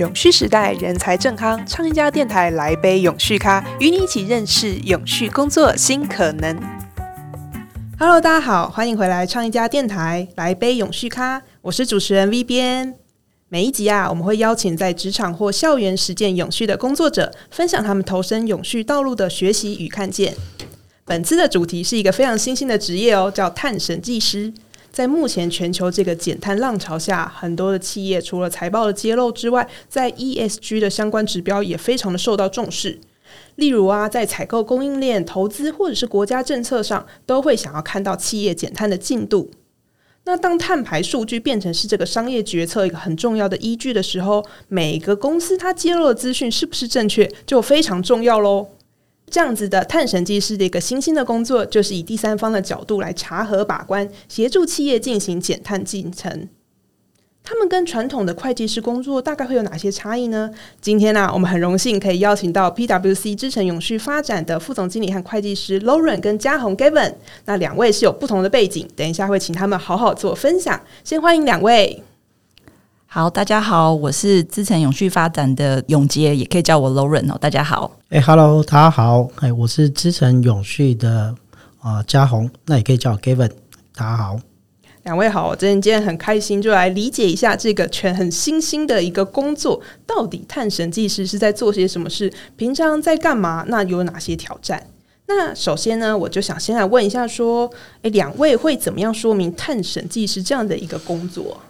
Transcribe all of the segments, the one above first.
永续时代，人才正康，创一家电台来杯永续咖，与你一起认识永续工作新可能。Hello，大家好，欢迎回来创一家电台来杯永续咖，我是主持人 V 边。每一集啊，我们会邀请在职场或校园实践永续的工作者，分享他们投身永续道路的学习与看见。本次的主题是一个非常新兴的职业哦，叫碳审计师。在目前全球这个减碳浪潮下，很多的企业除了财报的揭露之外，在 ESG 的相关指标也非常的受到重视。例如啊，在采购、供应链、投资或者是国家政策上，都会想要看到企业减碳的进度。那当碳排数据变成是这个商业决策一个很重要的依据的时候，每个公司它揭露的资讯是不是正确，就非常重要喽。这样子的碳审计师的一个新兴的工作，就是以第三方的角度来查核把关，协助企业进行减碳进程。他们跟传统的会计师工作大概会有哪些差异呢？今天呢，我们很荣幸可以邀请到 PWC 之城永续发展的副总经理和会计师 Lauren 跟嘉宏 Gavin。那两位是有不同的背景，等一下会请他们好好做分享。先欢迎两位。好，大家好，我是资诚永续发展的永杰，也可以叫我 Lauren 哦。大家好，哎，Hello，大家好，哎，我是资诚永续的啊嘉宏，那也可以叫我 Gavin。大家好，两位好，我今天很开心，就来理解一下这个全很新兴的一个工作，到底探审计师是在做些什么事？平常在干嘛？那有哪些挑战？那首先呢，我就想先来问一下，说，哎，两位会怎么样说明探审计师这样的一个工作？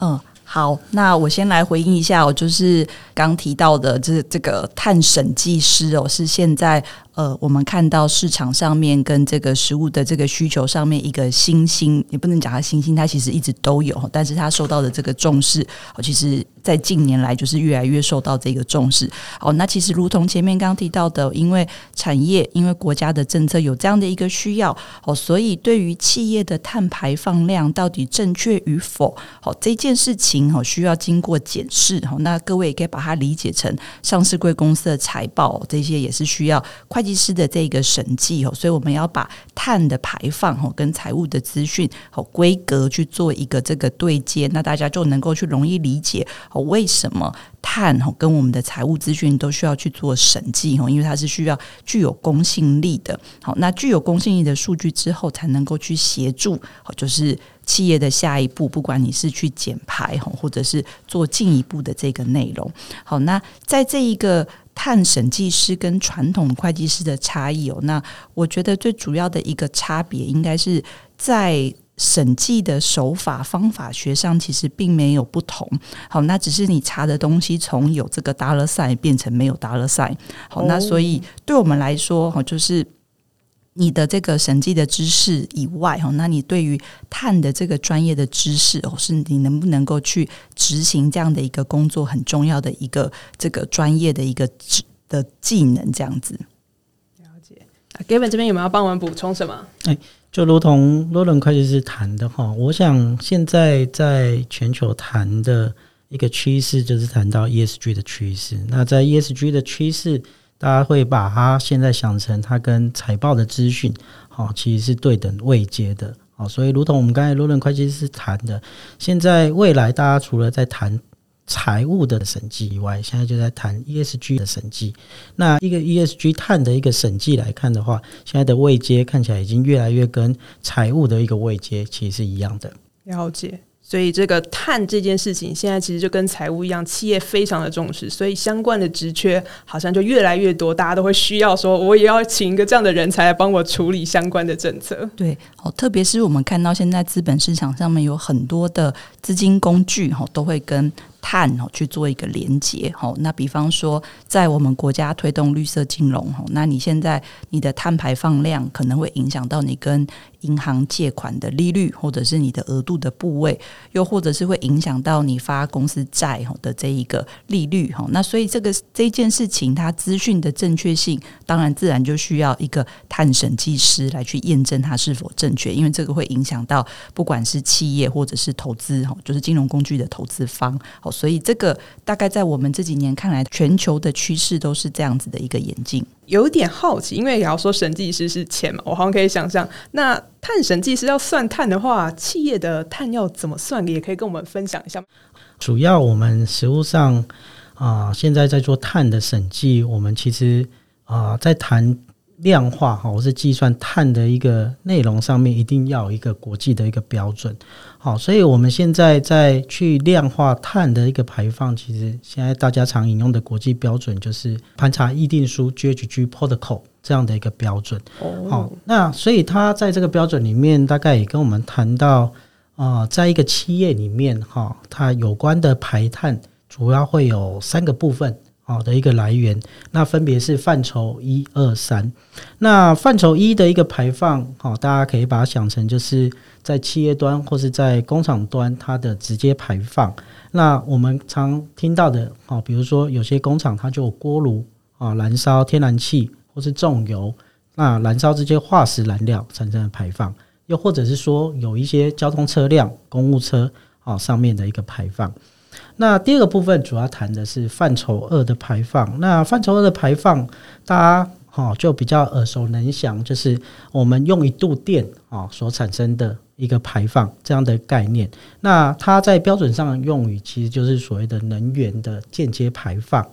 嗯。好，那我先来回应一下，我就是刚提到的，这这个碳审计师哦，是现在。呃，我们看到市场上面跟这个食物的这个需求上面一个新兴，也不能讲它新兴，它其实一直都有，但是它受到的这个重视，其实在近年来就是越来越受到这个重视。哦，那其实如同前面刚刚提到的，因为产业，因为国家的政策有这样的一个需要，哦，所以对于企业的碳排放量到底正确与否，好这件事情哦，需要经过检视。哦，那各位也可以把它理解成上市贵公司的财报，这些也是需要会计。技师的这个审计哦，所以我们要把碳的排放哦跟财务的资讯和规格去做一个这个对接，那大家就能够去容易理解哦为什么碳哦跟我们的财务资讯都需要去做审计哦，因为它是需要具有公信力的。好，那具有公信力的数据之后，才能够去协助哦，就是企业的下一步，不管你是去减排，或者是做进一步的这个内容。好，那在这一个。碳审计师跟传统会计师的差异哦，那我觉得最主要的一个差别应该是在审计的手法方法学上，其实并没有不同。好，那只是你查的东西从有这个达勒赛变成没有达勒赛。好，那所以对我们来说，哈，就是。你的这个审计的知识以外，哈，那你对于碳的这个专业的知识，哦，是你能不能够去执行这样的一个工作很重要的一个这个专业的一个职的技能，这样子。了解。Gavin 这边有没有帮我们补充什么？哎，就如同罗伦会计师谈的哈，我想现在在全球谈的一个趋势，就是谈到 ESG 的趋势。那在 ESG 的趋势。大家会把它现在想成它跟财报的资讯，好，其实是对等位阶的，好，所以如同我们刚才罗伦会计师谈的，现在未来大家除了在谈财务的审计以外，现在就在谈 ESG 的审计。那一个 ESG 碳的一个审计来看的话，现在的位阶看起来已经越来越跟财务的一个位阶其实是一样的。了解。所以这个碳这件事情，现在其实就跟财务一样，企业非常的重视，所以相关的职缺好像就越来越多，大家都会需要说，我也要请一个这样的人才来帮我处理相关的政策。对，哦，特别是我们看到现在资本市场上面有很多的资金工具，哈，都会跟。碳哦去做一个连接哦，那比方说在我们国家推动绿色金融哦，那你现在你的碳排放量可能会影响到你跟银行借款的利率，或者是你的额度的部位，又或者是会影响到你发公司债的这一个利率哈。那所以这个这件事情，它资讯的正确性，当然自然就需要一个碳审计师来去验证它是否正确，因为这个会影响到不管是企业或者是投资哈，就是金融工具的投资方。所以这个大概在我们这几年看来，全球的趋势都是这样子的一个演进。有点好奇，因为也要说审计师是钱嘛，我好像可以想象，那碳审计师要算碳的话，企业的碳要怎么算？也可以跟我们分享一下。主要我们实物上啊，现在在做碳的审计，我们其实啊在谈量化哈，或是计算碳的一个内容上面，一定要有一个国际的一个标准。好，所以我们现在在去量化碳的一个排放，其实现在大家常引用的国际标准就是盘查议定书 GHG Protocol 这样的一个标准。好，那所以它在这个标准里面，大概也跟我们谈到啊，在一个企业里面哈，它有关的排碳主要会有三个部分。好的一个来源，那分别是范畴一二三。那范畴一的一个排放，好，大家可以把它想成就是在企业端或是在工厂端它的直接排放。那我们常听到的，好，比如说有些工厂它就有锅炉啊，燃烧天然气或是重油，那燃烧这些化石燃料产生的排放，又或者是说有一些交通车辆、公务车啊上面的一个排放。那第二个部分主要谈的是范畴二的排放。那范畴二的排放，大家哈就比较耳熟能详，就是我们用一度电啊所产生的一个排放这样的概念。那它在标准上用语其实就是所谓的能源的间接排放。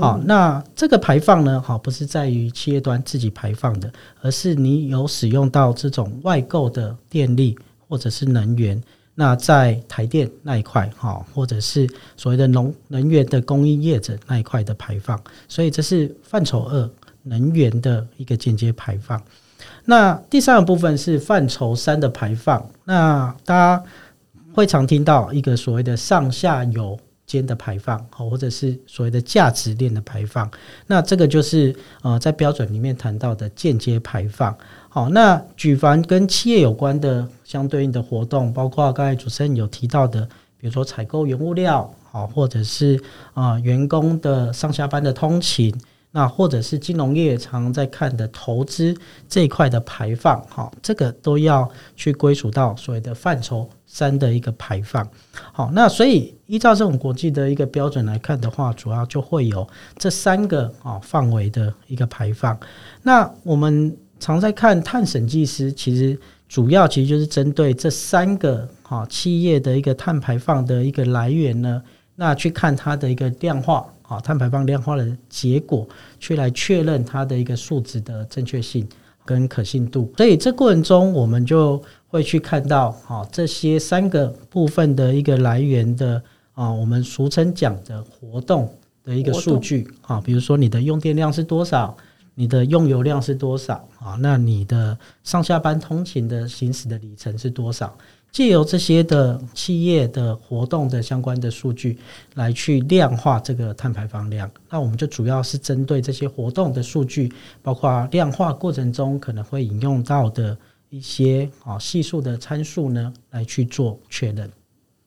好，那这个排放呢，好不是在于企业端自己排放的，而是你有使用到这种外购的电力或者是能源。那在台电那一块，哈，或者是所谓的农能源的供应业者那一块的排放，所以这是范畴二能源的一个间接排放。那第三个部分是范畴三的排放。那大家会常听到一个所谓的上下游。间的排放，好，或者是所谓的价值链的排放，那这个就是呃，在标准里面谈到的间接排放。好，那举凡跟企业有关的相对应的活动，包括刚才主持人有提到的，比如说采购原物料，好，或者是啊员工的上下班的通勤。那或者是金融业常在看的投资这一块的排放，哈，这个都要去归属到所谓的范畴三的一个排放。好，那所以依照这种国际的一个标准来看的话，主要就会有这三个啊范围的一个排放。那我们常在看碳审计师，其实主要其实就是针对这三个啊企业的一个碳排放的一个来源呢，那去看它的一个量化。啊，碳排放量化的结果，去来确认它的一个数值的正确性跟可信度。所以这过程中，我们就会去看到，啊，这些三个部分的一个来源的啊，我们俗称讲的活动的一个数据啊，比如说你的用电量是多少，你的用油量是多少啊，那你的上下班通勤的行驶的里程是多少？借由这些的企业的活动的相关的数据来去量化这个碳排放量，那我们就主要是针对这些活动的数据，包括量化过程中可能会引用到的一些啊系数的参数呢，来去做确认。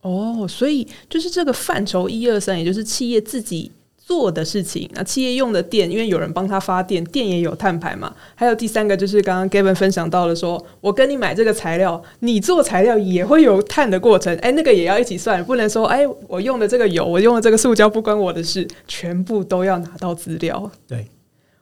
哦，所以就是这个范畴一二三，也就是企业自己。做的事情，那企业用的电，因为有人帮他发电，电也有碳排嘛。还有第三个就是刚刚 Gavin 分享到了，说我跟你买这个材料，你做材料也会有碳的过程，哎，那个也要一起算，不能说哎，我用的这个油，我用的这个塑胶不关我的事，全部都要拿到资料。对，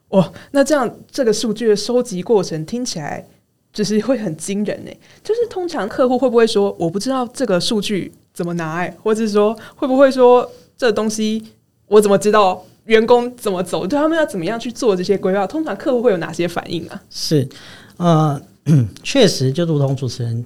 哇，那这样这个数据的收集过程听起来就是会很惊人哎，就是通常客户会不会说我不知道这个数据怎么拿哎，或者是说会不会说这东西？我怎么知道员工怎么走？对他们要怎么样去做这些规划？通常客户会有哪些反应啊？是，呃，确实，就如同主持人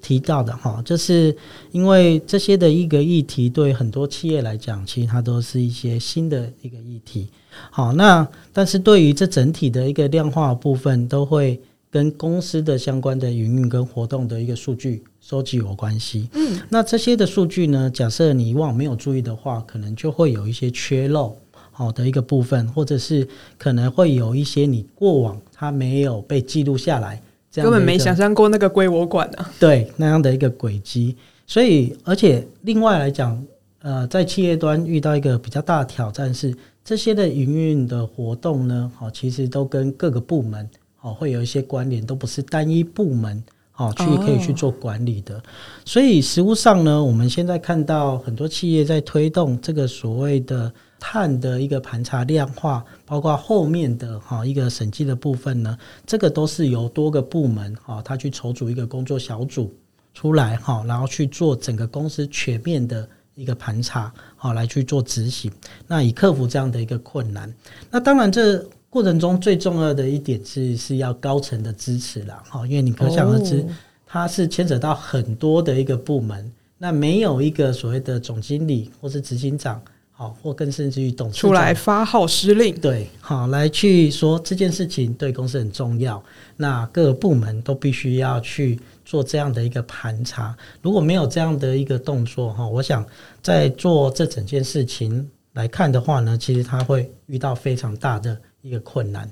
提到的哈，就是因为这些的一个议题，对很多企业来讲，其实它都是一些新的一个议题。好，那但是对于这整体的一个量化部分，都会跟公司的相关的营运跟活动的一个数据。收集有关系，嗯，那这些的数据呢？假设你以往没有注意的话，可能就会有一些缺漏，好的一个部分，或者是可能会有一些你过往它没有被记录下来，这样根本没想象过那个归我管呢。对，那样的一个轨迹。所以，而且另外来讲，呃，在企业端遇到一个比较大的挑战是，这些的营运的活动呢，好，其实都跟各个部门好会有一些关联，都不是单一部门。哦，去可以去做管理的，所以实物上呢，我们现在看到很多企业在推动这个所谓的碳的一个盘查量化，包括后面的哈一个审计的部分呢，这个都是由多个部门哈，他去筹组一个工作小组出来哈，然后去做整个公司全面的一个盘查，好来去做执行，那以克服这样的一个困难。那当然，这过程中最重要的一点是是要高层的支持啦，哈，因为你可想而知，它是牵扯到很多的一个部门，那没有一个所谓的总经理或是执行长。好，或更甚至于董事出来发号施令，对，好来去说这件事情对公司很重要，那各个部门都必须要去做这样的一个盘查。如果没有这样的一个动作，哈，我想在做这整件事情来看的话呢，其实他会遇到非常大的一个困难。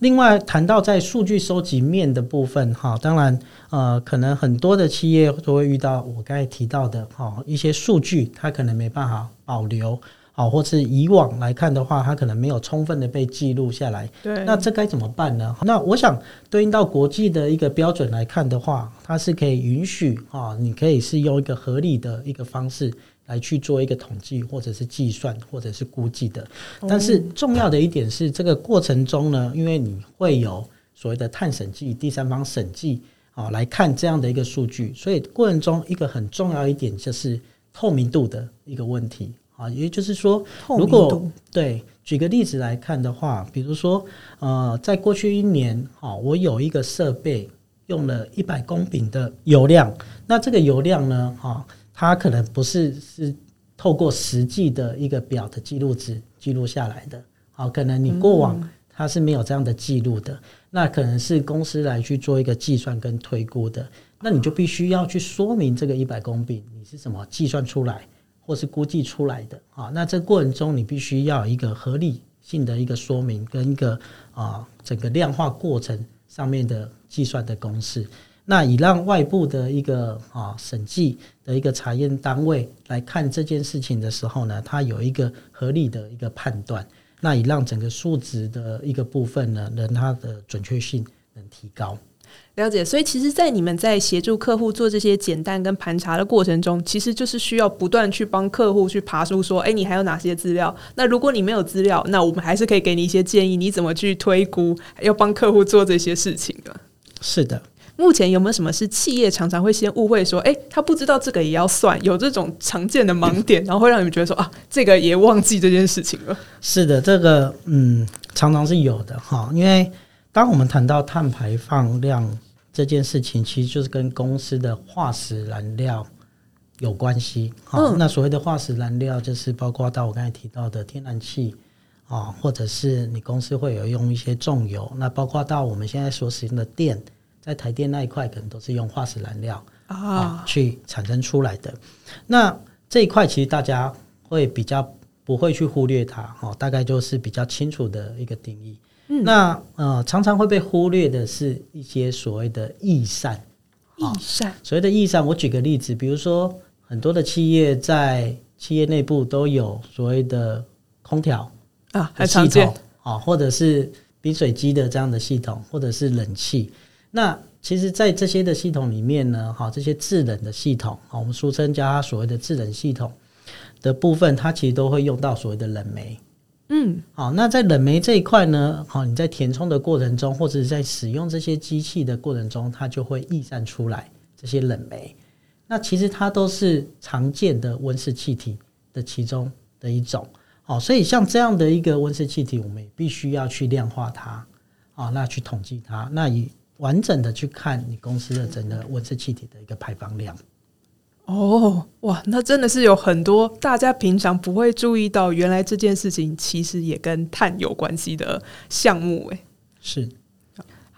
另外，谈到在数据收集面的部分，哈，当然，呃，可能很多的企业都会遇到我刚才提到的，哈，一些数据它可能没办法保留。好，或是以往来看的话，它可能没有充分的被记录下来。对，那这该怎么办呢？那我想对应到国际的一个标准来看的话，它是可以允许啊，你可以是用一个合理的一个方式来去做一个统计，或者是计算，或者是估计的。但是重要的一点是，这个过程中呢，因为你会有所谓的碳审计、第三方审计啊来看这样的一个数据，所以过程中一个很重要一点就是透明度的一个问题。啊，也就是说，如果对举个例子来看的话，比如说，呃，在过去一年，啊，我有一个设备用了一百公顷的油量，那这个油量呢，哈，它可能不是是透过实际的一个表的记录值记录下来的，好，可能你过往它是没有这样的记录的，那可能是公司来去做一个计算跟推估的，那你就必须要去说明这个一百公饼你是怎么计算出来。或是估计出来的。啊，那这过程中你必须要一个合理性的一个说明，跟一个啊整个量化过程上面的计算的公式，那以让外部的一个啊审计的一个查验单位来看这件事情的时候呢，它有一个合理的一个判断，那以让整个数值的一个部分呢，能它的准确性能提高。了解，所以其实，在你们在协助客户做这些简单跟盘查的过程中，其实就是需要不断去帮客户去爬出，说，哎，你还有哪些资料？那如果你没有资料，那我们还是可以给你一些建议，你怎么去推估，要帮客户做这些事情的。是的，目前有没有什么是企业常常会先误会说，哎，他不知道这个也要算，有这种常见的盲点，然后会让你们觉得说，啊，这个也忘记这件事情了。是的，这个嗯，常常是有的哈，因为当我们谈到碳排放量。这件事情其实就是跟公司的化石燃料有关系。好，那所谓的化石燃料就是包括到我刚才提到的天然气啊，或者是你公司会有用一些重油。那包括到我们现在所使用的电，在台电那一块可能都是用化石燃料啊去产生出来的。那这一块其实大家会比较不会去忽略它。哦，大概就是比较清楚的一个定义。那呃，常常会被忽略的是一些所谓的易散，易散。所谓的易散，我举个例子，比如说很多的企业在企业内部都有所谓的空调啊，很常见啊，或者是冰水机的这样的系统，或者是冷气。那其实，在这些的系统里面呢，哈，这些制冷的系统啊，我们俗称叫它所谓的制冷系统的部分，它其实都会用到所谓的冷媒。嗯，好，那在冷媒这一块呢，好，你在填充的过程中，或者是在使用这些机器的过程中，它就会溢散出来这些冷媒。那其实它都是常见的温室气体的其中的一种。好，所以像这样的一个温室气体，我们也必须要去量化它，啊，那去统计它，那以完整的去看你公司的整个温室气体的一个排放量。哦，哇，那真的是有很多大家平常不会注意到，原来这件事情其实也跟碳有关系的项目，哎，是，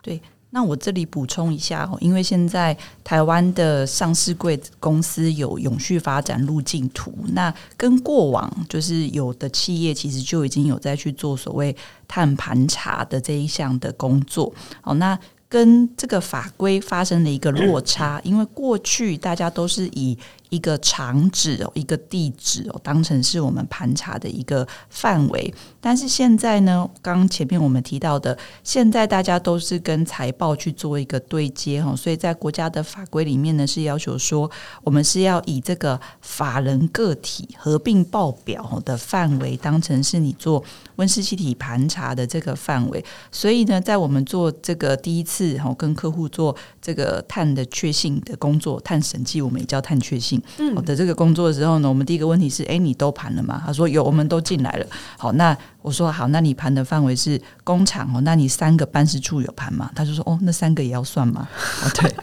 对。那我这里补充一下哦，因为现在台湾的上市贵公司有永续发展路径图，那跟过往就是有的企业其实就已经有在去做所谓碳盘查的这一项的工作，哦，那。跟这个法规发生了一个落差，因为过去大家都是以。一个厂址哦，一个地址哦，当成是我们盘查的一个范围。但是现在呢，刚前面我们提到的，现在大家都是跟财报去做一个对接哈，所以在国家的法规里面呢，是要求说，我们是要以这个法人个体合并报表的范围当成是你做温室气体盘查的这个范围。所以呢，在我们做这个第一次哈，跟客户做这个碳的确信的工作，碳审计我们也叫碳确信。性的这个工作的时候呢，我们第一个问题是：哎，你都盘了吗？他说有，我们都进来了。好，那我说好，那你盘的范围是工厂哦，那你三个办事处有盘吗？他就说哦，那三个也要算吗？哦，对，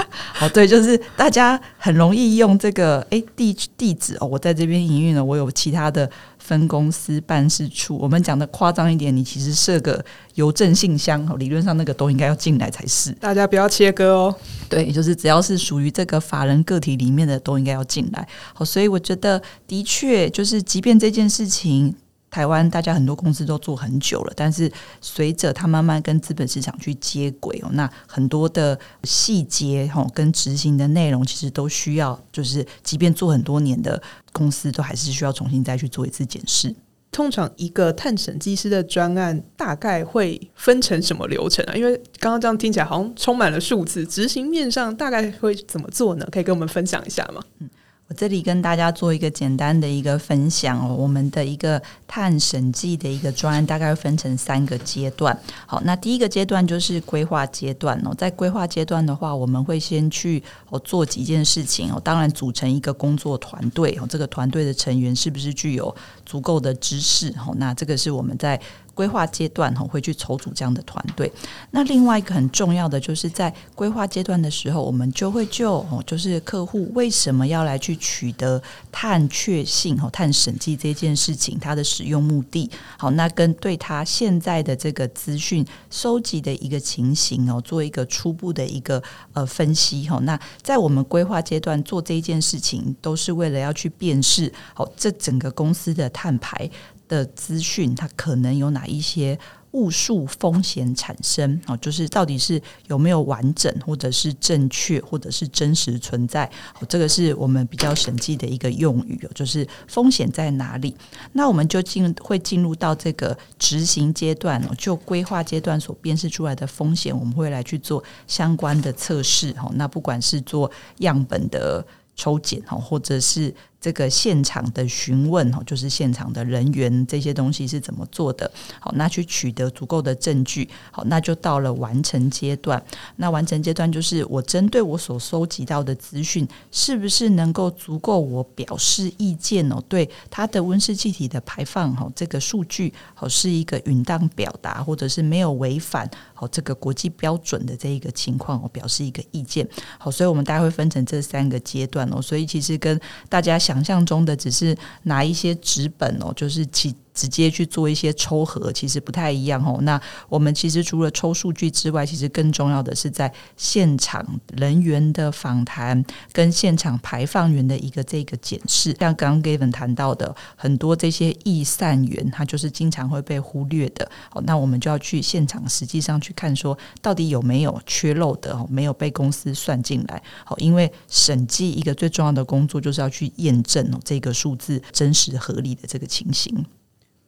哦对，就是大家很容易用这个哎地地址哦，我在这边营运了，我有其他的。分公司办事处，我们讲的夸张一点，你其实设个邮政信箱，理论上那个都应该要进来才是。大家不要切割哦。对，就是只要是属于这个法人个体里面的，都应该要进来。好，所以我觉得的确就是，即便这件事情。台湾大家很多公司都做很久了，但是随着它慢慢跟资本市场去接轨哦，那很多的细节哈跟执行的内容，其实都需要，就是即便做很多年的公司，都还是需要重新再去做一次检视。通常一个碳审计师的专案大概会分成什么流程啊？因为刚刚这样听起来好像充满了数字，执行面上大概会怎么做呢？可以跟我们分享一下吗？嗯。我这里跟大家做一个简单的一个分享哦，我们的一个碳审计的一个专案大概分成三个阶段。好，那第一个阶段就是规划阶段哦，在规划阶段的话，我们会先去哦做几件事情哦，当然组成一个工作团队哦，这个团队的成员是不是具有足够的知识哦？那这个是我们在。规划阶段哈会去筹组这样的团队，那另外一个很重要的就是在规划阶段的时候，我们就会就哦就是客户为什么要来去取得碳确信哦碳审计这件事情，它的使用目的好，那跟对他现在的这个资讯收集的一个情形哦，做一个初步的一个呃分析哈。那在我们规划阶段做这件事情，都是为了要去辨识好这整个公司的碳排。的资讯，它可能有哪一些误数风险产生？哦，就是到底是有没有完整，或者是正确，或者是真实存在？哦，这个是我们比较审计的一个用语哦，就是风险在哪里？那我们就进会进入到这个执行阶段哦，就规划阶段所辨识出来的风险，我们会来去做相关的测试。哦，那不管是做样本的抽检，哦，或者是这个现场的询问哦，就是现场的人员这些东西是怎么做的？好，那去取得足够的证据，好，那就到了完成阶段。那完成阶段就是我针对我所收集到的资讯，是不是能够足够我表示意见哦？对它的温室气体的排放哈，这个数据好是一个允当表达，或者是没有违反好这个国际标准的这一个情况，我表示一个意见。好，所以我们大概会分成这三个阶段哦。所以其实跟大家想。象中的只是拿一些纸本哦，就是几。直接去做一些抽核，其实不太一样哦。那我们其实除了抽数据之外，其实更重要的是在现场人员的访谈跟现场排放员的一个这个检视。像刚刚 Gavin 谈到的，很多这些易散员，他就是经常会被忽略的。哦，那我们就要去现场实际上去看，说到底有没有缺漏的哦，没有被公司算进来。好，因为审计一个最重要的工作就是要去验证哦这个数字真实合理的这个情形。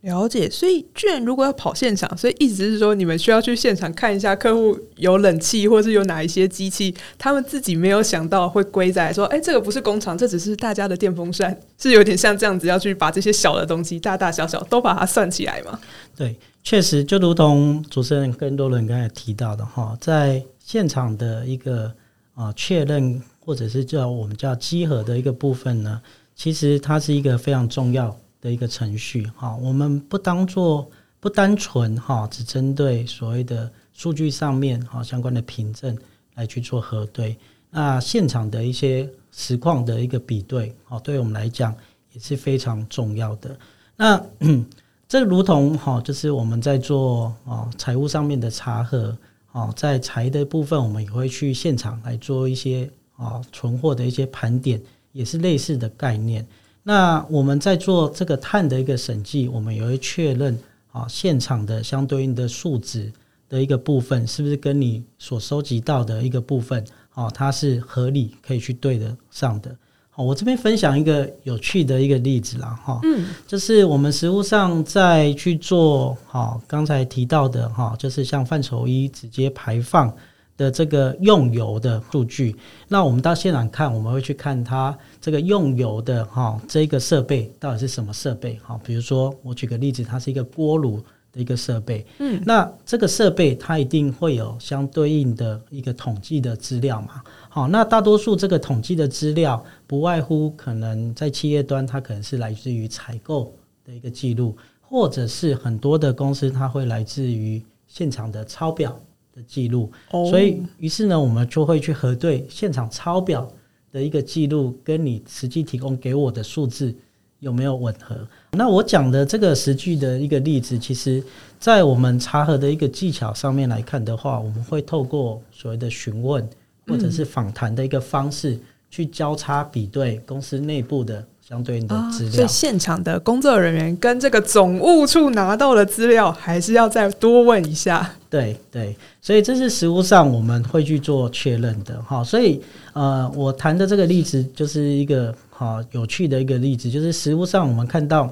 了解，所以居然如果要跑现场，所以意思是说，你们需要去现场看一下客户有冷气，或是有哪一些机器，他们自己没有想到会归在说，哎，这个不是工厂，这只是大家的电风扇，是有点像这样子，要去把这些小的东西，大大小小都把它算起来嘛？对，确实，就如同主持人跟多伦刚才提到的哈，在现场的一个啊确认，或者是叫我们叫集合的一个部分呢，其实它是一个非常重要。的一个程序哈，我们不当做不单纯哈，只针对所谓的数据上面哈相关的凭证来去做核对。那现场的一些实况的一个比对，哦，对我们来讲也是非常重要的。那 这如同哈，就是我们在做哦财务上面的查核，哦，在财的部分，我们也会去现场来做一些啊存货的一些盘点，也是类似的概念。那我们在做这个碳的一个审计，我们也会确认啊，现场的相对应的数值的一个部分，是不是跟你所收集到的一个部分，啊，它是合理可以去对得上的。好，我这边分享一个有趣的一个例子啦，哈，嗯，就是我们实物上在去做，哈，刚才提到的，哈，就是像范畴一直接排放。的这个用油的数据，那我们到现场看，我们会去看它这个用油的哈，这个设备到底是什么设备？哈，比如说我举个例子，它是一个锅炉的的一个设备。嗯，那这个设备它一定会有相对应的一个统计的资料嘛？好，那大多数这个统计的资料不外乎可能在企业端，它可能是来自于采购的一个记录，或者是很多的公司它会来自于现场的抄表的记录。所以，于是呢，我们就会去核对现场抄表的一个记录跟你实际提供给我的数字。有没有吻合？那我讲的这个实际的一个例子，其实，在我们查核的一个技巧上面来看的话，我们会透过所谓的询问或者是访谈的一个方式，去交叉比对公司内部的相对应的资料。所以现场的工作人员跟这个总务处拿到的资料，还是要再多问一下。对对，所以这是实物上我们会去做确认的哈。所以呃，我谈的这个例子就是一个。好有趣的一个例子，就是实物上我们看到，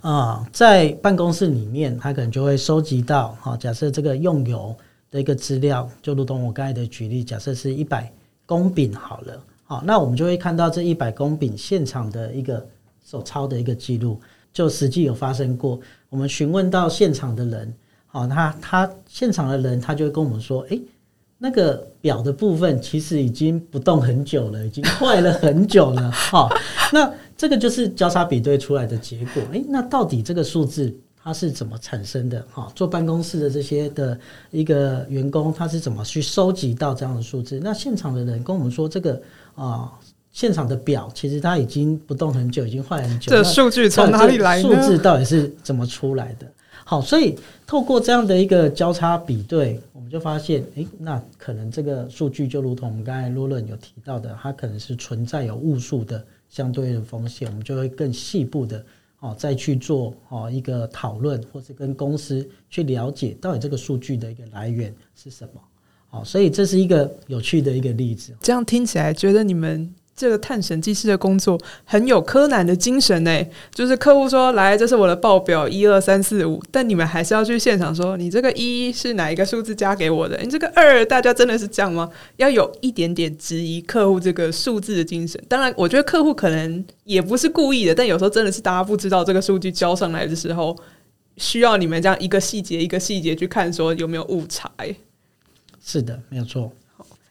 啊，在办公室里面，他可能就会收集到，哈，假设这个用油的一个资料，就如同我刚才的举例，假设是一百公饼好了，好，那我们就会看到这一百公饼现场的一个手抄的一个记录，就实际有发生过。我们询问到现场的人，好，他他现场的人，他就会跟我们说，诶。那个表的部分其实已经不动很久了，已经坏了很久了。哈，那这个就是交叉比对出来的结果。诶，那到底这个数字它是怎么产生的？哈，坐办公室的这些的一个员工，他是怎么去收集到这样的数字？那现场的人跟我们说，这个啊，现场的表其实它已经不动很久，已经坏很久。这数据从哪里来？数字到底是怎么出来的？好，所以透过这样的一个交叉比对，我们就发现，诶，那可能这个数据就如同我们刚才罗伦有提到的，它可能是存在有误数的相对的风险，我们就会更细部的哦再去做哦一个讨论，或是跟公司去了解到底这个数据的一个来源是什么。好，所以这是一个有趣的一个例子。这样听起来，觉得你们。这个探审技师的工作很有柯南的精神呢，就是客户说来，这是我的报表一二三四五，但你们还是要去现场说，你这个一是哪一个数字加给我的？你这个二，大家真的是这样吗？要有一点点质疑客户这个数字的精神。当然，我觉得客户可能也不是故意的，但有时候真的是大家不知道这个数据交上来的时候，需要你们这样一个细节一个细节去看，说有没有误差。是的，没有错。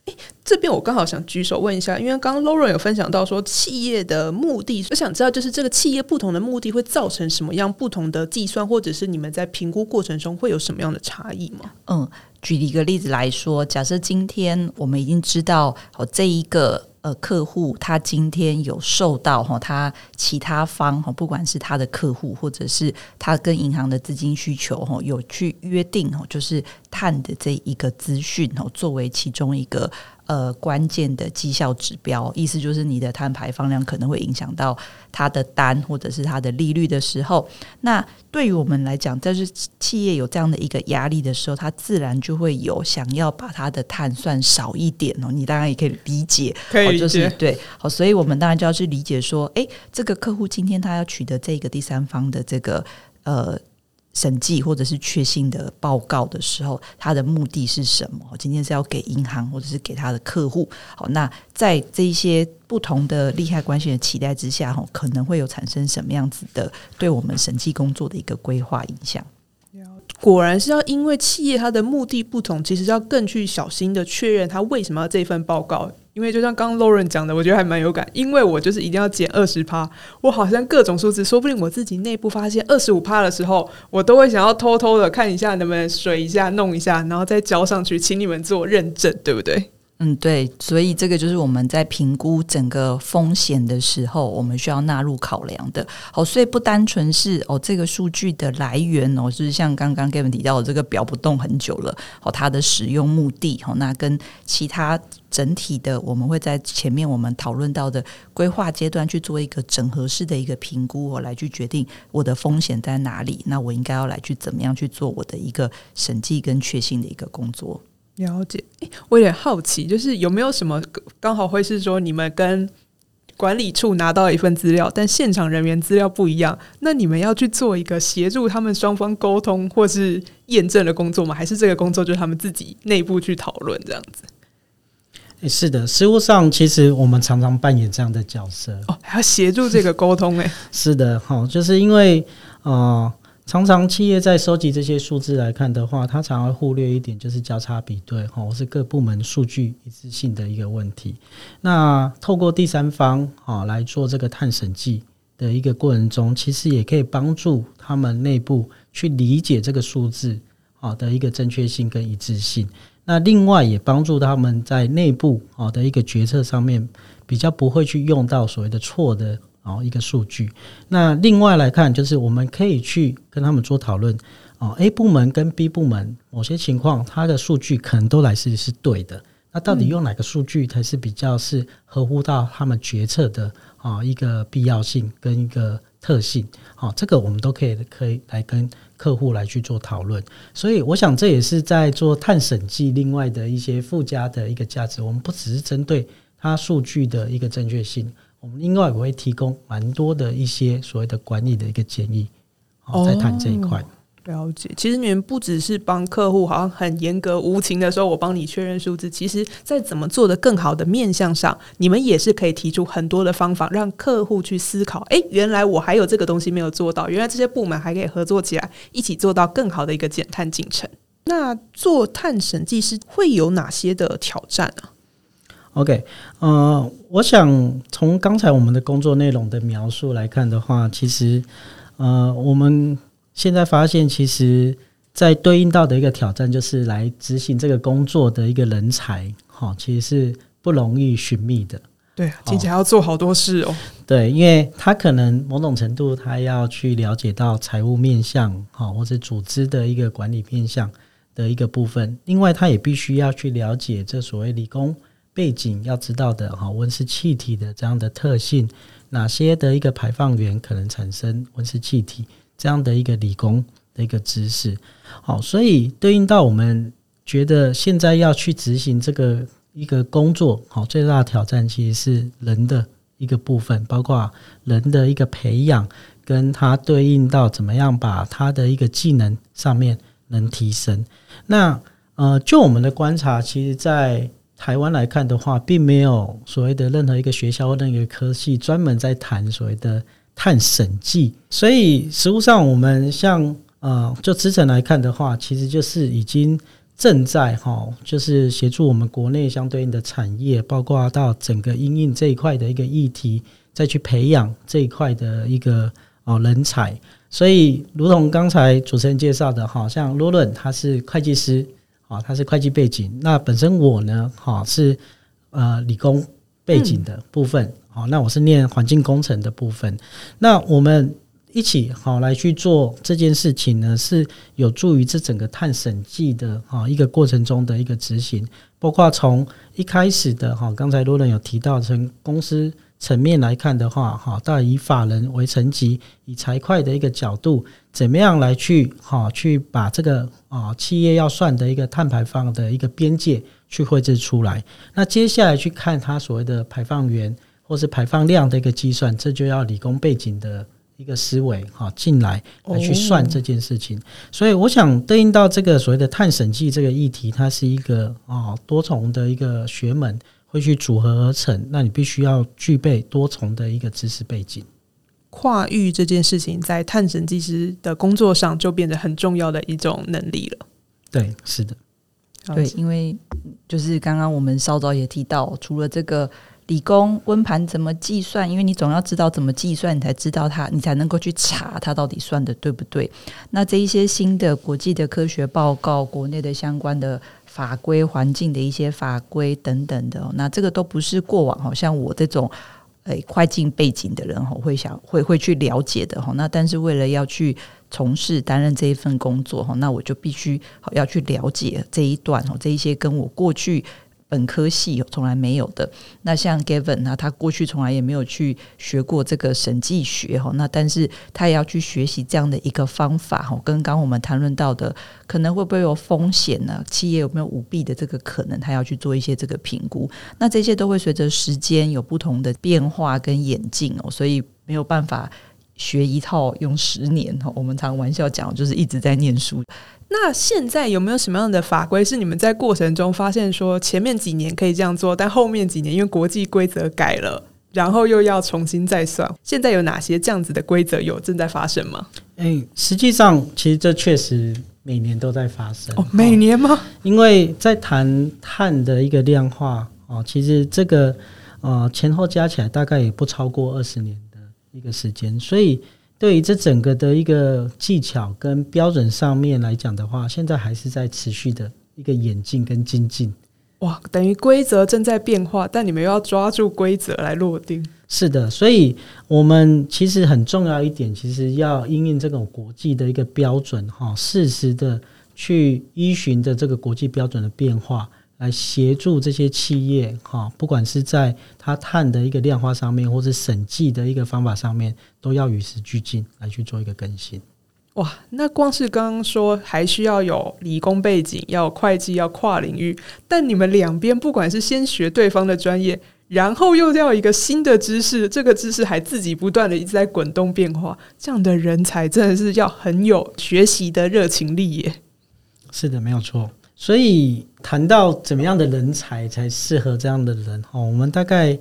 哎，这边我刚好想举手问一下，因为刚刚 Lauren 有分享到说企业的目的，我想知道就是这个企业不同的目的会造成什么样不同的计算，或者是你们在评估过程中会有什么样的差异吗？嗯，举一个例子来说，假设今天我们已经知道哦这一个。呃，客户他今天有受到哈，他其他方哈，不管是他的客户或者是他跟银行的资金需求哈，有去约定哦，就是碳的这一个资讯哦，作为其中一个。呃，关键的绩效指标，意思就是你的碳排放量可能会影响到它的单或者是它的利率的时候，那对于我们来讲，但是企业有这样的一个压力的时候，它自然就会有想要把它的碳算少一点哦。你当然也可以理解，可以理解，对，好，所以我们当然就要去理解说，哎，这个客户今天他要取得这个第三方的这个呃。审计或者是确信的报告的时候，他的目的是什么？今天是要给银行，或者是给他的客户？好，那在这一些不同的利害关系的期待之下，哈，可能会有产生什么样子的对我们审计工作的一个规划影响？果然是要因为企业它的目的不同，其实要更去小心的确认他为什么要这份报告。因为就像刚刚 Lauren 讲的，我觉得还蛮有感。因为我就是一定要减二十趴，我好像各种数字，说不定我自己内部发现二十五趴的时候，我都会想要偷偷的看一下能不能水一下弄一下，然后再交上去，请你们做认证，对不对？嗯，对，所以这个就是我们在评估整个风险的时候，我们需要纳入考量的。好，所以不单纯是哦，这个数据的来源哦，就是像刚刚 Gavin 提到的这个表不动很久了，哦，它的使用目的哦，那跟其他整体的，我们会在前面我们讨论到的规划阶段去做一个整合式的一个评估，我来去决定我的风险在哪里，那我应该要来去怎么样去做我的一个审计跟确信的一个工作。了解，我有点好奇，就是有没有什么刚好会是说你们跟管理处拿到一份资料，但现场人员资料不一样，那你们要去做一个协助他们双方沟通或是验证的工作吗？还是这个工作就是他们自己内部去讨论这样子？是的，实务上其实我们常常扮演这样的角色哦，还要协助这个沟通哎，是的，好，就是因为呃。常常企业在收集这些数字来看的话，它常会忽略一点，就是交叉比对哈，或是各部门数据一致性的一个问题。那透过第三方啊来做这个碳审计的一个过程中，其实也可以帮助他们内部去理解这个数字啊的一个正确性跟一致性。那另外也帮助他们在内部啊的一个决策上面，比较不会去用到所谓的错的。哦，一个数据。那另外来看，就是我们可以去跟他们做讨论。哦，A 部门跟 B 部门某些情况，它的数据可能都来自是对的。那到底用哪个数据才是比较是合乎到他们决策的啊一个必要性跟一个特性？好，这个我们都可以可以来跟客户来去做讨论。所以，我想这也是在做碳审计另外的一些附加的一个价值。我们不只是针对它数据的一个正确性。我们另外也会提供蛮多的一些所谓的管理的一个建议，哦，在谈这一块。了解，其实你们不只是帮客户，好像很严格无情的说，我帮你确认数字。其实，在怎么做的更好的面向上，你们也是可以提出很多的方法，让客户去思考。哎，原来我还有这个东西没有做到，原来这些部门还可以合作起来，一起做到更好的一个减碳进程。那做碳审计师会有哪些的挑战啊？OK，呃，我想从刚才我们的工作内容的描述来看的话，其实，呃，我们现在发现，其实，在对应到的一个挑战，就是来执行这个工作的一个人才，哈，其实是不容易寻觅的。对，听起来要做好多事哦。对，因为他可能某种程度，他要去了解到财务面向，哈，或者组织的一个管理面向的一个部分。另外，他也必须要去了解这所谓理工。背景要知道的哈，温室气体的这样的特性，哪些的一个排放源可能产生温室气体这样的一个理工的一个知识，好，所以对应到我们觉得现在要去执行这个一个工作，好，最大的挑战其实是人的一个部分，包括人的一个培养，跟它对应到怎么样把它的一个技能上面能提升。那呃，就我们的观察，其实，在台湾来看的话，并没有所谓的任何一个学校或任何一个科系专门在谈所谓的碳审计，所以实物上我们像呃，就资诚来看的话，其实就是已经正在哈，就是协助我们国内相对应的产业，包括到整个应用这一块的一个议题，再去培养这一块的一个哦人才。所以，如同刚才主持人介绍的，哈，像罗伦他是会计师。啊，他是会计背景，那本身我呢，哈是呃理工背景的部分，好，那我是念环境工程的部分，那我们一起好来去做这件事情呢，是有助于这整个碳审计的啊一个过程中的一个执行，包括从一开始的哈，刚才罗伦有提到从公司。层面来看的话，哈，到以法人为层级，以财会的一个角度，怎么样来去哈，去把这个啊企业要算的一个碳排放的一个边界去绘制出来。那接下来去看它所谓的排放源或是排放量的一个计算，这就要理工背景的一个思维哈进来来去算这件事情。所以我想对应到这个所谓的碳审计这个议题，它是一个啊多重的一个学门。会去组合而成，那你必须要具备多重的一个知识背景。跨域这件事情，在探审技师的工作上就变得很重要的一种能力了。对，是的，对，因为就是刚刚我们稍早也提到，除了这个理工温盘怎么计算，因为你总要知道怎么计算，你才知道它，你才能够去查它到底算的对不对。那这一些新的国际的科学报告，国内的相关的。法规、环境的一些法规等等的，那这个都不是过往好像我这种诶快进背景的人吼会想会会去了解的哈。那但是为了要去从事担任这一份工作哈，那我就必须要去了解这一段吼，这一些跟我过去。本科系从来没有的，那像 Gavin 呢，他过去从来也没有去学过这个审计学哈，那但是他也要去学习这样的一个方法哈，跟刚我们谈论到的，可能会不会有风险呢？企业有没有舞弊的这个可能？他要去做一些这个评估，那这些都会随着时间有不同的变化跟演进哦，所以没有办法学一套用十年哈。我们常玩笑讲，就是一直在念书。那现在有没有什么样的法规是你们在过程中发现说前面几年可以这样做，但后面几年因为国际规则改了，然后又要重新再算？现在有哪些这样子的规则有正在发生吗？哎，实际上其实这确实每年都在发生哦，每年吗？因为在谈碳的一个量化哦，其实这个呃前后加起来大概也不超过二十年的一个时间，所以对于这整个的一个技巧跟标准上面来讲的话，现在还是在持续的一个演进跟精进。哇，等于规则正在变化，但你们又要抓住规则来落定。是的，所以我们其实很重要一点，其实要应用这种国际的一个标准，哈，适时的去依循着这个国际标准的变化，来协助这些企业，哈，不管是在它碳的一个量化上面，或者审计的一个方法上面，都要与时俱进，来去做一个更新。哇，那光是刚刚说还需要有理工背景，要会计，要跨领域，但你们两边不管是先学对方的专业，然后又要一个新的知识，这个知识还自己不断的一直在滚动变化，这样的人才真的是要很有学习的热情力耶。是的，没有错。所以谈到怎么样的人才才适合这样的人哈，我们大概。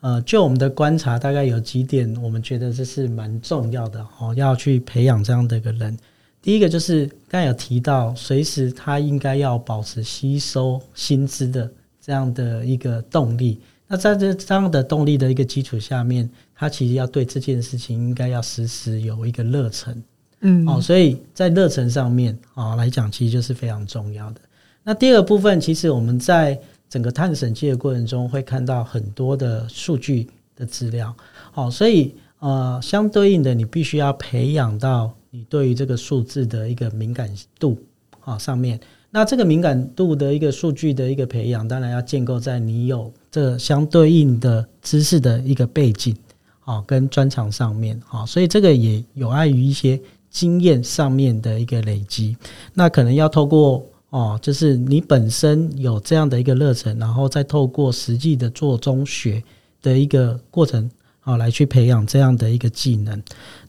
呃，就我们的观察，大概有几点，我们觉得这是蛮重要的哦，要去培养这样的一个人。第一个就是刚才有提到，随时他应该要保持吸收薪资的这样的一个动力。那在这这样的动力的一个基础下面，他其实要对这件事情应该要时时有一个热忱，嗯，哦，所以在热忱上面啊来讲，其实就是非常重要的。那第二部分，其实我们在整个碳审计的过程中，会看到很多的数据的资料，好，所以呃，相对应的，你必须要培养到你对于这个数字的一个敏感度啊上面。那这个敏感度的一个数据的一个培养，当然要建构在你有这相对应的知识的一个背景啊跟专长上面啊，所以这个也有碍于一些经验上面的一个累积。那可能要透过。哦，就是你本身有这样的一个热忱，然后再透过实际的做中学的一个过程，啊，来去培养这样的一个技能。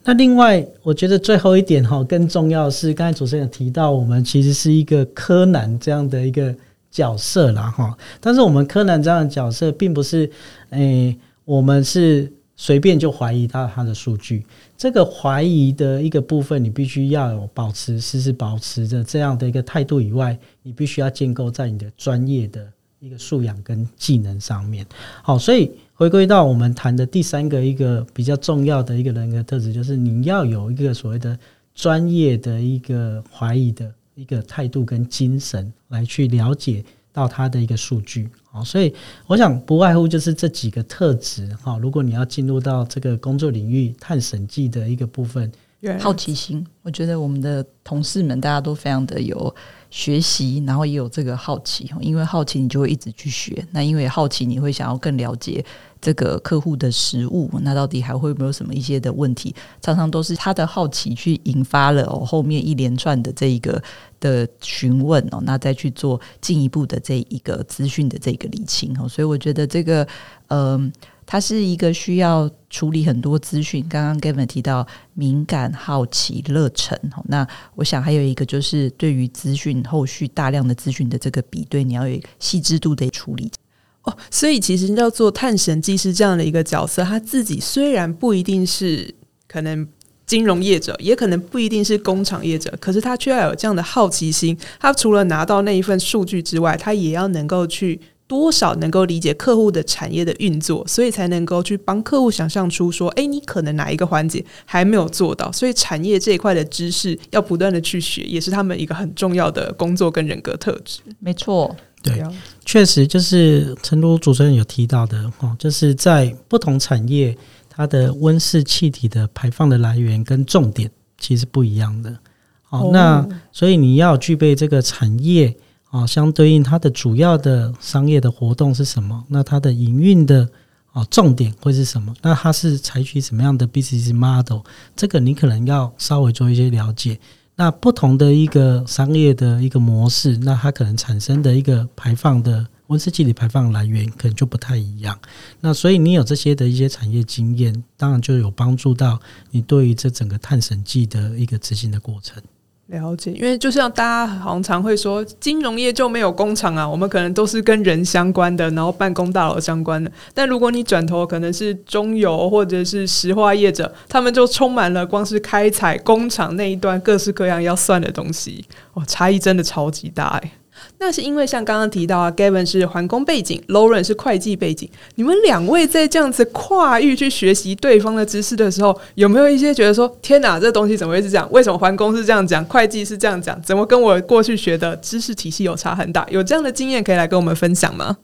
那另外，我觉得最后一点哈，更重要是，刚才主持人提到，我们其实是一个柯南这样的一个角色啦，哈。但是我们柯南这样的角色，并不是，诶，我们是。随便就怀疑到他的数据，这个怀疑的一个部分，你必须要有保持时时保持着这样的一个态度以外，你必须要建构在你的专业的一个素养跟技能上面。好，所以回归到我们谈的第三个一个比较重要的一个人格特质，就是你要有一个所谓的专业的一个怀疑的一个态度跟精神，来去了解到他的一个数据。啊，所以我想不外乎就是这几个特质哈。如果你要进入到这个工作领域，探审计的一个部分，好奇心，我觉得我们的同事们大家都非常的有学习，然后也有这个好奇因为好奇，你就会一直去学。那因为好奇，你会想要更了解。这个客户的食物，那到底还会没有什么一些的问题？常常都是他的好奇去引发了哦后面一连串的这一个的询问哦，那再去做进一步的这一个资讯的这个理清哦。所以我觉得这个嗯，它是一个需要处理很多资讯。刚刚 Gavin 提到敏感、好奇、热忱，那我想还有一个就是对于资讯后续大量的资讯的这个比对，你要有细致度的处理。哦，所以其实要做探神技师这样的一个角色，他自己虽然不一定是可能金融业者，也可能不一定是工厂业者，可是他却要有这样的好奇心。他除了拿到那一份数据之外，他也要能够去多少能够理解客户的产业的运作，所以才能够去帮客户想象出说，哎，你可能哪一个环节还没有做到，所以产业这一块的知识要不断的去学，也是他们一个很重要的工作跟人格特质。没错。对，确实就是成都主持人有提到的哈，就是在不同产业，它的温室气体的排放的来源跟重点其实不一样的。哦，那所以你要具备这个产业啊，相对应它的主要的商业的活动是什么？那它的营运的啊重点会是什么？那它是采取什么样的 business model？这个你可能要稍微做一些了解。那不同的一个商业的一个模式，那它可能产生的一个排放的温室气体排放来源可能就不太一样。那所以你有这些的一些产业经验，当然就有帮助到你对于这整个碳审计的一个执行的过程。了解，因为就像大家好像常会说，金融业就没有工厂啊，我们可能都是跟人相关的，然后办公大楼相关的。但如果你转头可能是中油或者是石化业者，他们就充满了光是开采工厂那一段各式各样要算的东西，哦，差异真的超级大哎。那是因为像刚刚提到啊，Gavin 是环工背景，Lauren 是会计背景，你们两位在这样子跨域去学习对方的知识的时候，有没有一些觉得说，天哪，这东西怎么会是这样？为什么环工是这样讲，会计是这样讲？怎么跟我过去学的知识体系有差很大？有这样的经验可以来跟我们分享吗？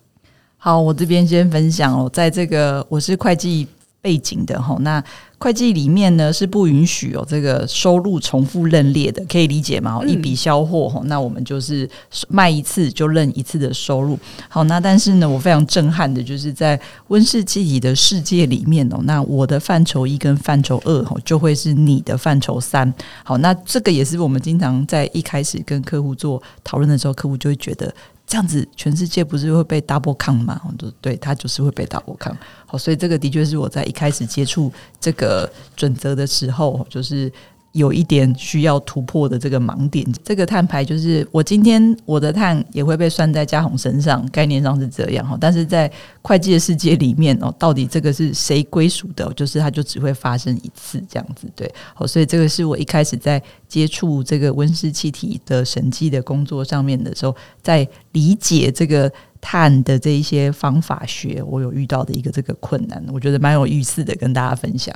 好，我这边先分享哦，在这个我是会计。背景的哈，那会计里面呢是不允许有这个收入重复认列的，可以理解吗？一笔销货哈，那我们就是卖一次就认一次的收入。好，那但是呢，我非常震撼的就是在温室气体的世界里面哦，那我的范畴一跟范畴二哈，就会是你的范畴三。好，那这个也是我们经常在一开始跟客户做讨论的时候，客户就会觉得。这样子，全世界不是会被 double count 吗？对，对他就是会被 double count。好，所以这个的确是我在一开始接触这个准则的时候，就是。有一点需要突破的这个盲点，这个碳排就是我今天我的碳也会被算在嘉宏身上，概念上是这样哈。但是在会计的世界里面哦，到底这个是谁归属的？就是它就只会发生一次这样子，对。好，所以这个是我一开始在接触这个温室气体的审计的工作上面的时候，在理解这个碳的这一些方法学，我有遇到的一个这个困难，我觉得蛮有意思的，跟大家分享。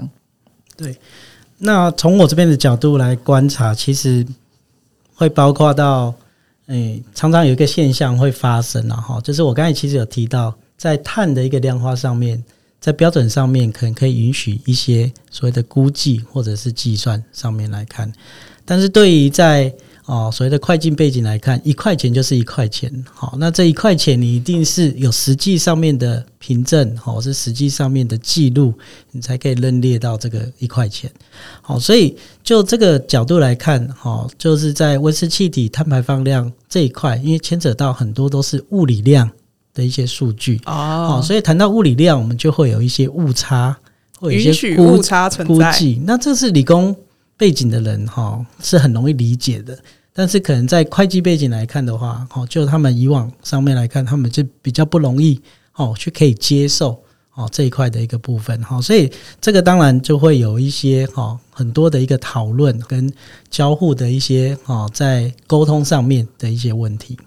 对。那从我这边的角度来观察，其实会包括到，诶，常常有一个现象会发生了哈，就是我刚才其实有提到，在碳的一个量化上面，在标准上面可能可以允许一些所谓的估计或者是计算上面来看，但是对于在哦，所谓的快进背景来看，一块钱就是一块钱。好，那这一块钱你一定是有实际上面的凭证，好是实际上面的记录，你才可以认列到这个一块钱。好，所以就这个角度来看，好，就是在温室气体碳排放量这一块，因为牵扯到很多都是物理量的一些数据哦，好，所以谈到物理量，我们就会有一些误差，会有一些误差存在。那这是理工。背景的人哈是很容易理解的，但是可能在会计背景来看的话，哦，就他们以往上面来看，他们就比较不容易哦去可以接受哦这一块的一个部分哈，所以这个当然就会有一些哈很多的一个讨论跟交互的一些哦在沟通上面的一些问题。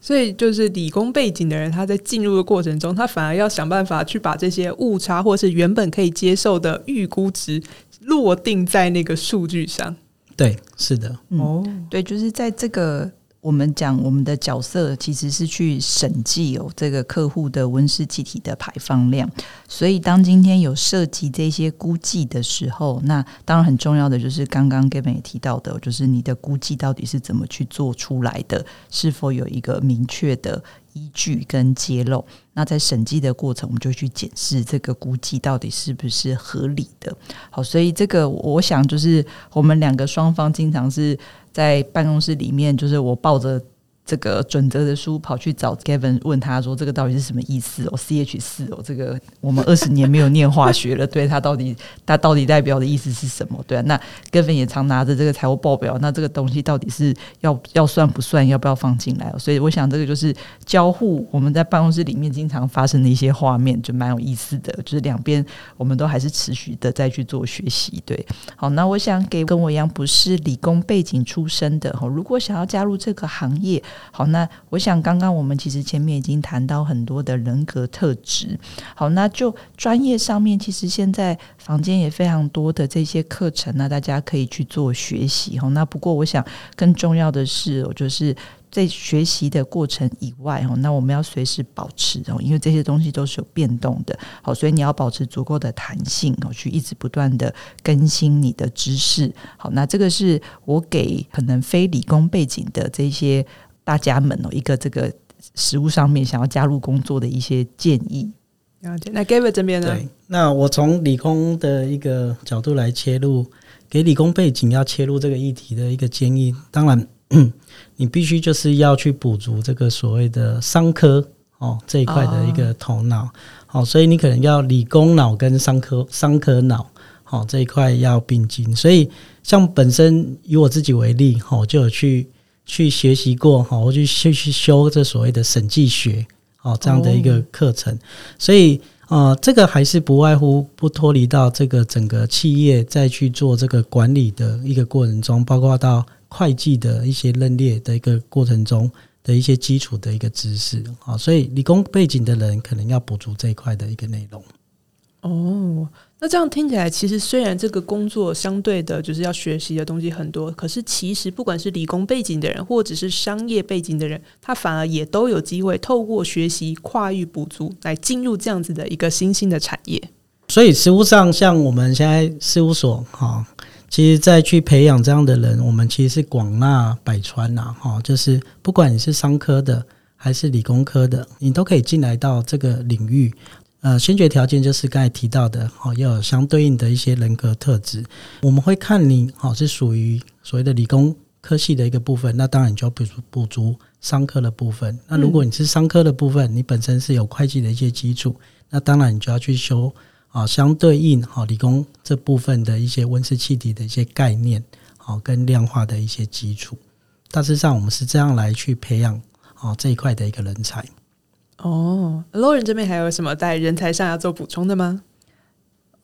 所以就是理工背景的人，他在进入的过程中，他反而要想办法去把这些误差或是原本可以接受的预估值。落定在那个数据上，对，是的，哦，对，就是在这个我们讲我们的角色其实是去审计哦，这个客户的温室气体的排放量，所以当今天有涉及这些估计的时候，那当然很重要的就是刚刚 Gavin 也提到的，就是你的估计到底是怎么去做出来的，是否有一个明确的。依据跟揭露，那在审计的过程，我们就去检视这个估计到底是不是合理的。好，所以这个我想就是我们两个双方经常是在办公室里面，就是我抱着。这个准则的书跑去找 Gavin 问他说：“这个到底是什么意思哦？C H 四哦，这个我们二十年没有念化学了，对他到底他到底代表的意思是什么？对啊，那 Gavin 也常拿着这个财务报表，那这个东西到底是要要算不算？要不要放进来？所以我想这个就是交互我们在办公室里面经常发生的一些画面，就蛮有意思的。就是两边我们都还是持续的在去做学习。对，好，那我想给跟我一样不是理工背景出身的哈，如果想要加入这个行业。好，那我想刚刚我们其实前面已经谈到很多的人格特质。好，那就专业上面，其实现在房间也非常多的这些课程呢，大家可以去做学习。好，那不过我想更重要的是，就是在学习的过程以外，哦，那我们要随时保持哦，因为这些东西都是有变动的。好，所以你要保持足够的弹性哦，去一直不断的更新你的知识。好，那这个是我给可能非理工背景的这些。大家们哦，一个这个实物上面想要加入工作的一些建议。了解。那 Gavin 这边呢？对，那我从理工的一个角度来切入，给理工背景要切入这个议题的一个建议。当然，你必须就是要去补足这个所谓的商科哦这一块的一个头脑。好，所以你可能要理工脑跟商科商科脑。好这一块要并进。所以像本身以我自己为例，哦，我就有去去学习过，哈，我去去去修这所谓的审计学，哦，这样的一个课程。所以呃，这个还是不外乎不脱离到这个整个企业再去做这个管理的一个过程中，包括到会计的一些认列的一个过程中。的一些基础的一个知识啊，所以理工背景的人可能要补足这一块的一个内容。哦，那这样听起来，其实虽然这个工作相对的就是要学习的东西很多，可是其实不管是理工背景的人，或者是商业背景的人，他反而也都有机会透过学习跨域补足，来进入这样子的一个新兴的产业。所以实务上，像我们现在事务所哈。其实再去培养这样的人，我们其实是广纳百川呐，哈，就是不管你是商科的还是理工科的，你都可以进来到这个领域。呃，先决条件就是刚才提到的，哈，要有相对应的一些人格特质。我们会看你，哈，是属于所谓的理工科系的一个部分，那当然你就要补足补足商科的部分。那如果你是商科的部分，你本身是有会计的一些基础，那当然你就要去修。啊，相对应好理工这部分的一些温室气体的一些概念，好跟量化的一些基础，大致上我们是这样来去培养啊这一块的一个人才。哦，Loren 这边还有什么在人才上要做补充的吗？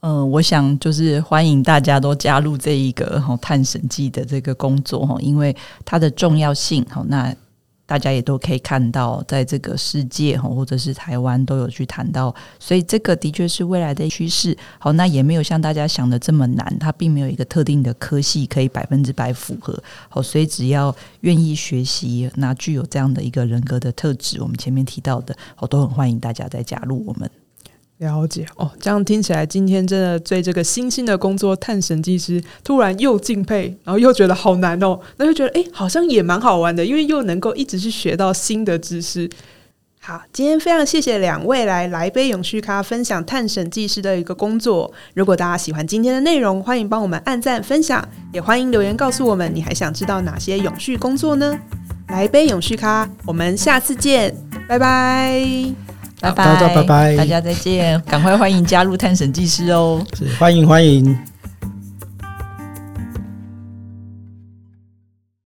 嗯，我想就是欢迎大家都加入这一个哈碳审计的这个工作哈，因为它的重要性好那。大家也都可以看到，在这个世界，或者是台湾都有去谈到，所以这个的确是未来的趋势。好，那也没有像大家想的这么难，它并没有一个特定的科系可以百分之百符合。好，所以只要愿意学习，那具有这样的一个人格的特质，我们前面提到的，好都很欢迎大家再加入我们。了解哦，这样听起来，今天真的对这个新兴的工作探神技师，突然又敬佩，然后又觉得好难哦，那就觉得哎，好像也蛮好玩的，因为又能够一直去学到新的知识。好，今天非常谢谢两位来来杯永续咖分享探审技师的一个工作。如果大家喜欢今天的内容，欢迎帮我们按赞分享，也欢迎留言告诉我们你还想知道哪些永续工作呢？来杯永续咖，我们下次见，拜拜。拜拜，拜拜，大家再见！赶快欢迎加入探审技师哦，是欢迎欢迎。